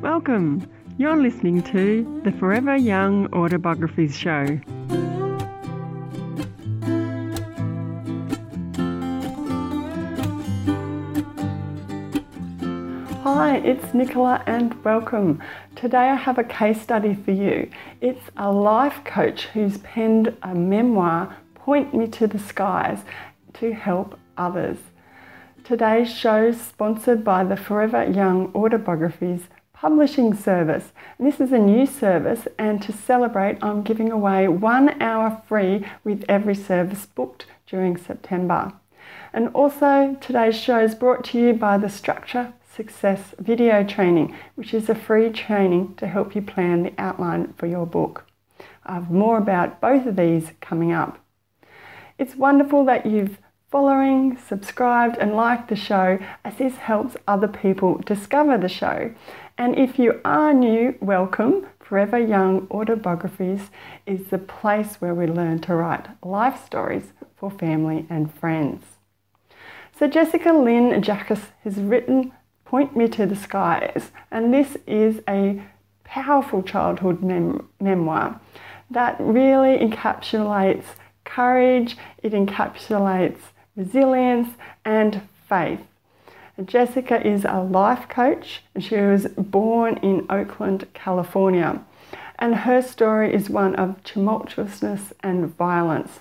Welcome. You're listening to the Forever Young Autobiographies Show. Hi, it's Nicola and welcome. Today I have a case study for you. It's a life coach who's penned a memoir, Point Me to the Skies, to help others. Today's show is sponsored by the Forever Young Autobiographies publishing service. And this is a new service, and to celebrate, I'm giving away one hour free with every service booked during September. And also, today's show is brought to you by the Structure Success Video Training, which is a free training to help you plan the outline for your book. I have more about both of these coming up. It's wonderful that you've following, subscribed, and liked the show as this helps other people discover the show. And if you are new, welcome. Forever Young Autobiographies is the place where we learn to write life stories for family and friends. So, Jessica Lynn Jackas has written Point Me to the Skies, and this is a powerful childhood mem- memoir that really encapsulates courage, it encapsulates resilience, and faith. Jessica is a life coach and she was born in Oakland, California. And her story is one of tumultuousness and violence.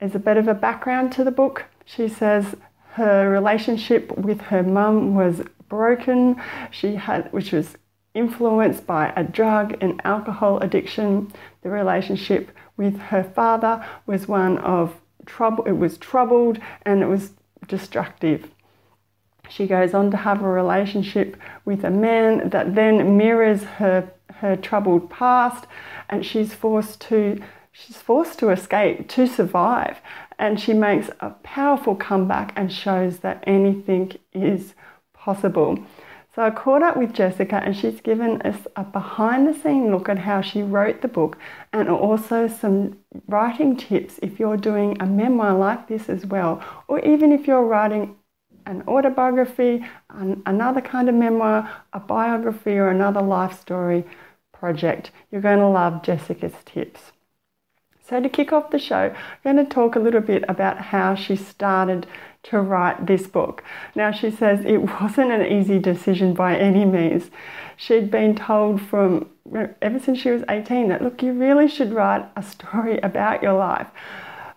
As a bit of a background to the book, she says her relationship with her mum was broken, she had, which was influenced by a drug and alcohol addiction. The relationship with her father was one of trouble. It was troubled and it was destructive. She goes on to have a relationship with a man that then mirrors her her troubled past, and she's forced to she's forced to escape to survive. And she makes a powerful comeback and shows that anything is possible. So I caught up with Jessica and she's given us a behind the scene look at how she wrote the book and also some writing tips if you're doing a memoir like this as well, or even if you're writing an autobiography, an, another kind of memoir, a biography, or another life story project. You're going to love Jessica's tips. So, to kick off the show, I'm going to talk a little bit about how she started to write this book. Now, she says it wasn't an easy decision by any means. She'd been told from ever since she was 18 that, look, you really should write a story about your life.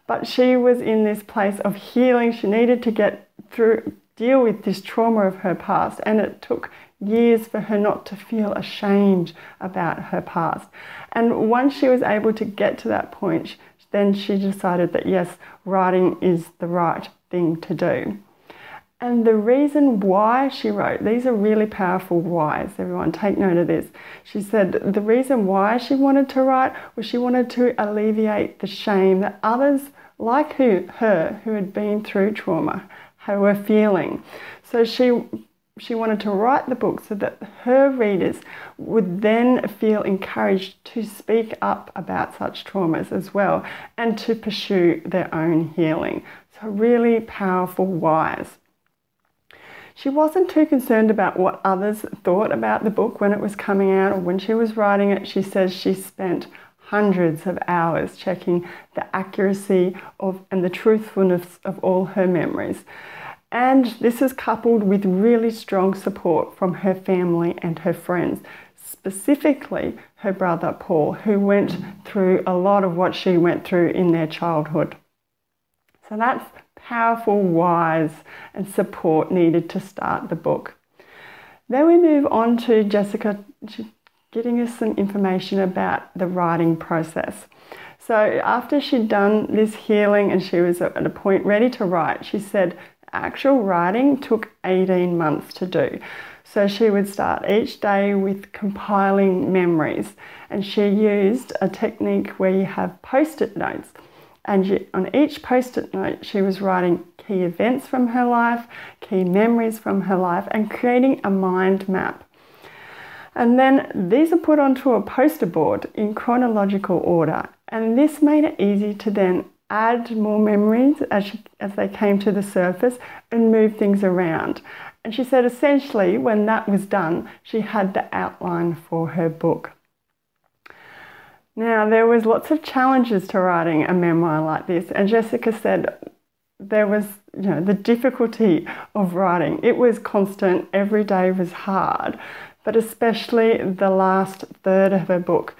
But she was in this place of healing. She needed to get through, deal with this trauma of her past, and it took years for her not to feel ashamed about her past. And once she was able to get to that point, then she decided that yes, writing is the right thing to do. And the reason why she wrote, these are really powerful whys, everyone, take note of this. She said the reason why she wanted to write was she wanted to alleviate the shame that others like who, her who had been through trauma were feeling. So she she wanted to write the book so that her readers would then feel encouraged to speak up about such traumas as well and to pursue their own healing. So, really powerful whys. She wasn't too concerned about what others thought about the book when it was coming out or when she was writing it. She says she spent hundreds of hours checking the accuracy of and the truthfulness of all her memories. And this is coupled with really strong support from her family and her friends, specifically her brother Paul, who went through a lot of what she went through in their childhood. So that's powerful whys and support needed to start the book. Then we move on to Jessica getting us some information about the writing process. So after she'd done this healing and she was at a point ready to write, she said actual writing took 18 months to do. So she would start each day with compiling memories, and she used a technique where you have post it notes. And on each post it note, she was writing key events from her life, key memories from her life, and creating a mind map. And then these are put onto a poster board in chronological order. And this made it easy to then add more memories as, she, as they came to the surface and move things around. And she said essentially, when that was done, she had the outline for her book. Now, there was lots of challenges to writing a memoir like this, and Jessica said there was, you know, the difficulty of writing. It was constant, every day was hard, but especially the last third of her book.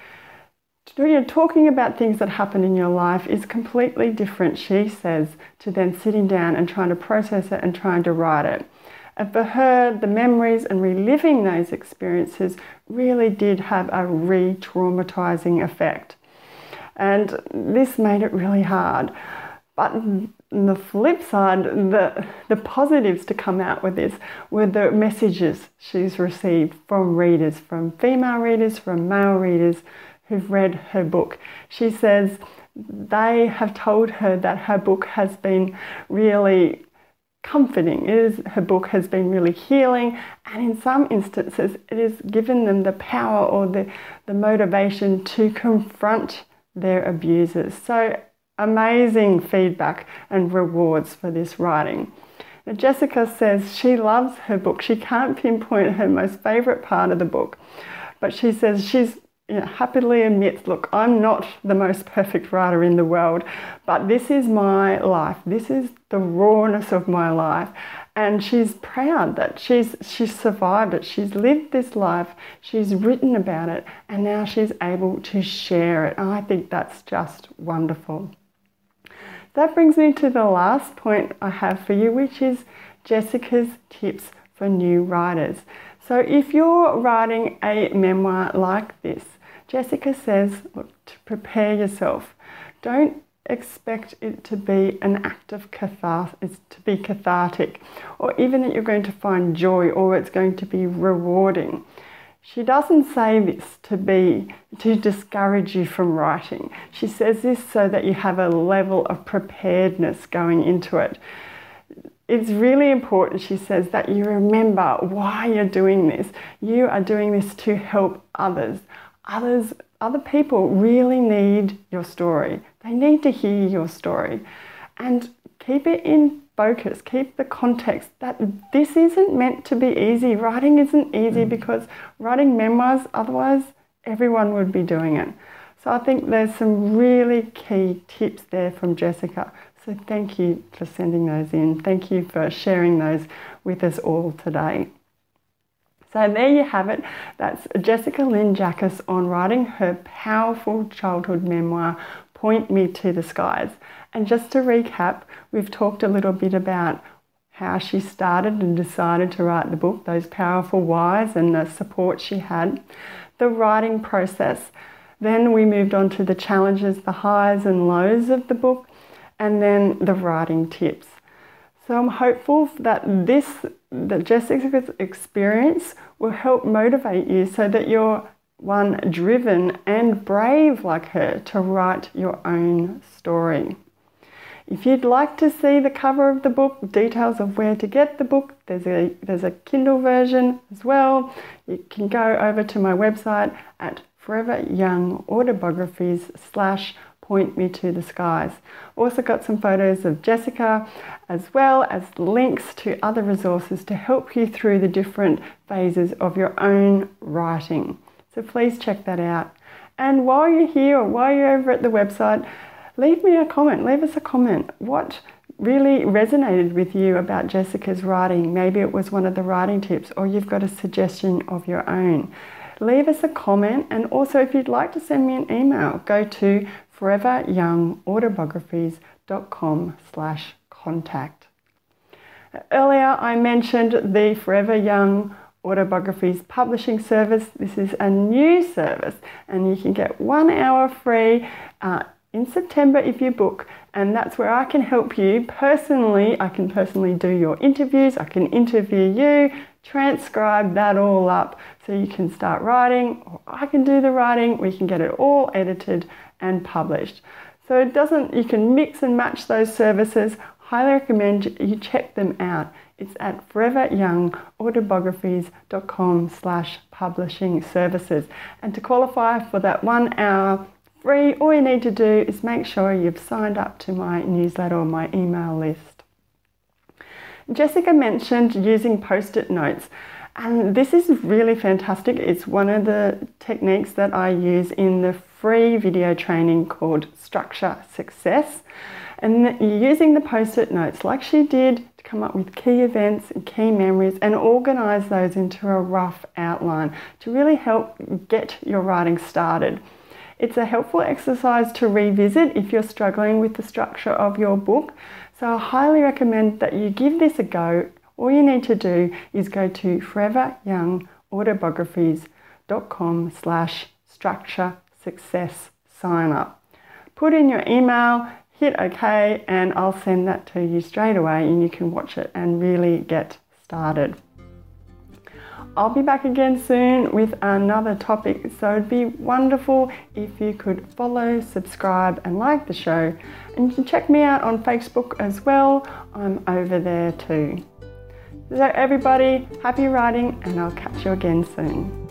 You know, talking about things that happen in your life is completely different, she says, to then sitting down and trying to process it and trying to write it. And for her, the memories and reliving those experiences really did have a re traumatizing effect. And this made it really hard. But the flip side, the, the positives to come out with this were the messages she's received from readers, from female readers, from male readers who've read her book. She says they have told her that her book has been really comforting. It is, her book has been really healing, and in some instances, it has given them the power or the, the motivation to confront their abusers. So, amazing feedback and rewards for this writing. Now, Jessica says she loves her book. She can't pinpoint her most favourite part of the book, but she says she's know, happily admits, look, I'm not the most perfect writer in the world, but this is my life. This is the rawness of my life. And she's proud that she's she's survived it. She's lived this life. She's written about it, and now she's able to share it. I think that's just wonderful. That brings me to the last point I have for you, which is Jessica's tips for new writers. So if you're writing a memoir like this, Jessica says, to prepare yourself. Don't expect it to be an act of catharsis, to be cathartic, or even that you're going to find joy or it's going to be rewarding. She doesn't say this to be to discourage you from writing. She says this so that you have a level of preparedness going into it. It's really important, she says, that you remember why you're doing this. You are doing this to help others others other people really need your story. They need to hear your story. And keep it in focus, keep the context that this isn't meant to be easy. Writing isn't easy mm. because writing memoirs, otherwise, everyone would be doing it. So I think there's some really key tips there from Jessica. So thank you for sending those in. Thank you for sharing those with us all today. So there you have it. That's Jessica Lynn Jackas on writing her powerful childhood memoir, Point Me to the Skies. And just to recap, we've talked a little bit about how she started and decided to write the book, those powerful whys and the support she had, the writing process. Then we moved on to the challenges, the highs and lows of the book, and then the writing tips. So I'm hopeful that this, that Jessica's experience will help motivate you so that you're one driven and brave like her to write your own story. If you'd like to see the cover of the book, details of where to get the book, there's a, there's a Kindle version as well. You can go over to my website at Forever Young Autobiographies slash point me to the skies. Also got some photos of Jessica as well as links to other resources to help you through the different phases of your own writing. So please check that out. And while you're here or while you're over at the website, leave me a comment, leave us a comment. What really resonated with you about Jessica's writing? Maybe it was one of the writing tips or you've got a suggestion of your own leave us a comment and also if you'd like to send me an email go to foreveryoungautobiographies.com slash contact. Earlier I mentioned the Forever Young Autobiographies publishing service. This is a new service and you can get one hour free uh, in September if you book and that's where I can help you personally. I can personally do your interviews, I can interview you, transcribe that all up so you can start writing or I can do the writing, we can get it all edited and published. So it doesn't, you can mix and match those services. Highly recommend you check them out. It's at foreveryoungautobiographies.com slash publishing services. And to qualify for that one hour free, all you need to do is make sure you've signed up to my newsletter or my email list. Jessica mentioned using post it notes. And this is really fantastic. It's one of the techniques that I use in the free video training called Structure Success. And using the post it notes, like she did, to come up with key events and key memories and organize those into a rough outline to really help get your writing started. It's a helpful exercise to revisit if you're struggling with the structure of your book. So I highly recommend that you give this a go. All you need to do is go to foreveryoungautobiographies.com slash structure success sign up. Put in your email, hit OK, and I'll send that to you straight away and you can watch it and really get started. I'll be back again soon with another topic, so it'd be wonderful if you could follow, subscribe, and like the show. And you can check me out on Facebook as well, I'm over there too. So, everybody, happy writing, and I'll catch you again soon.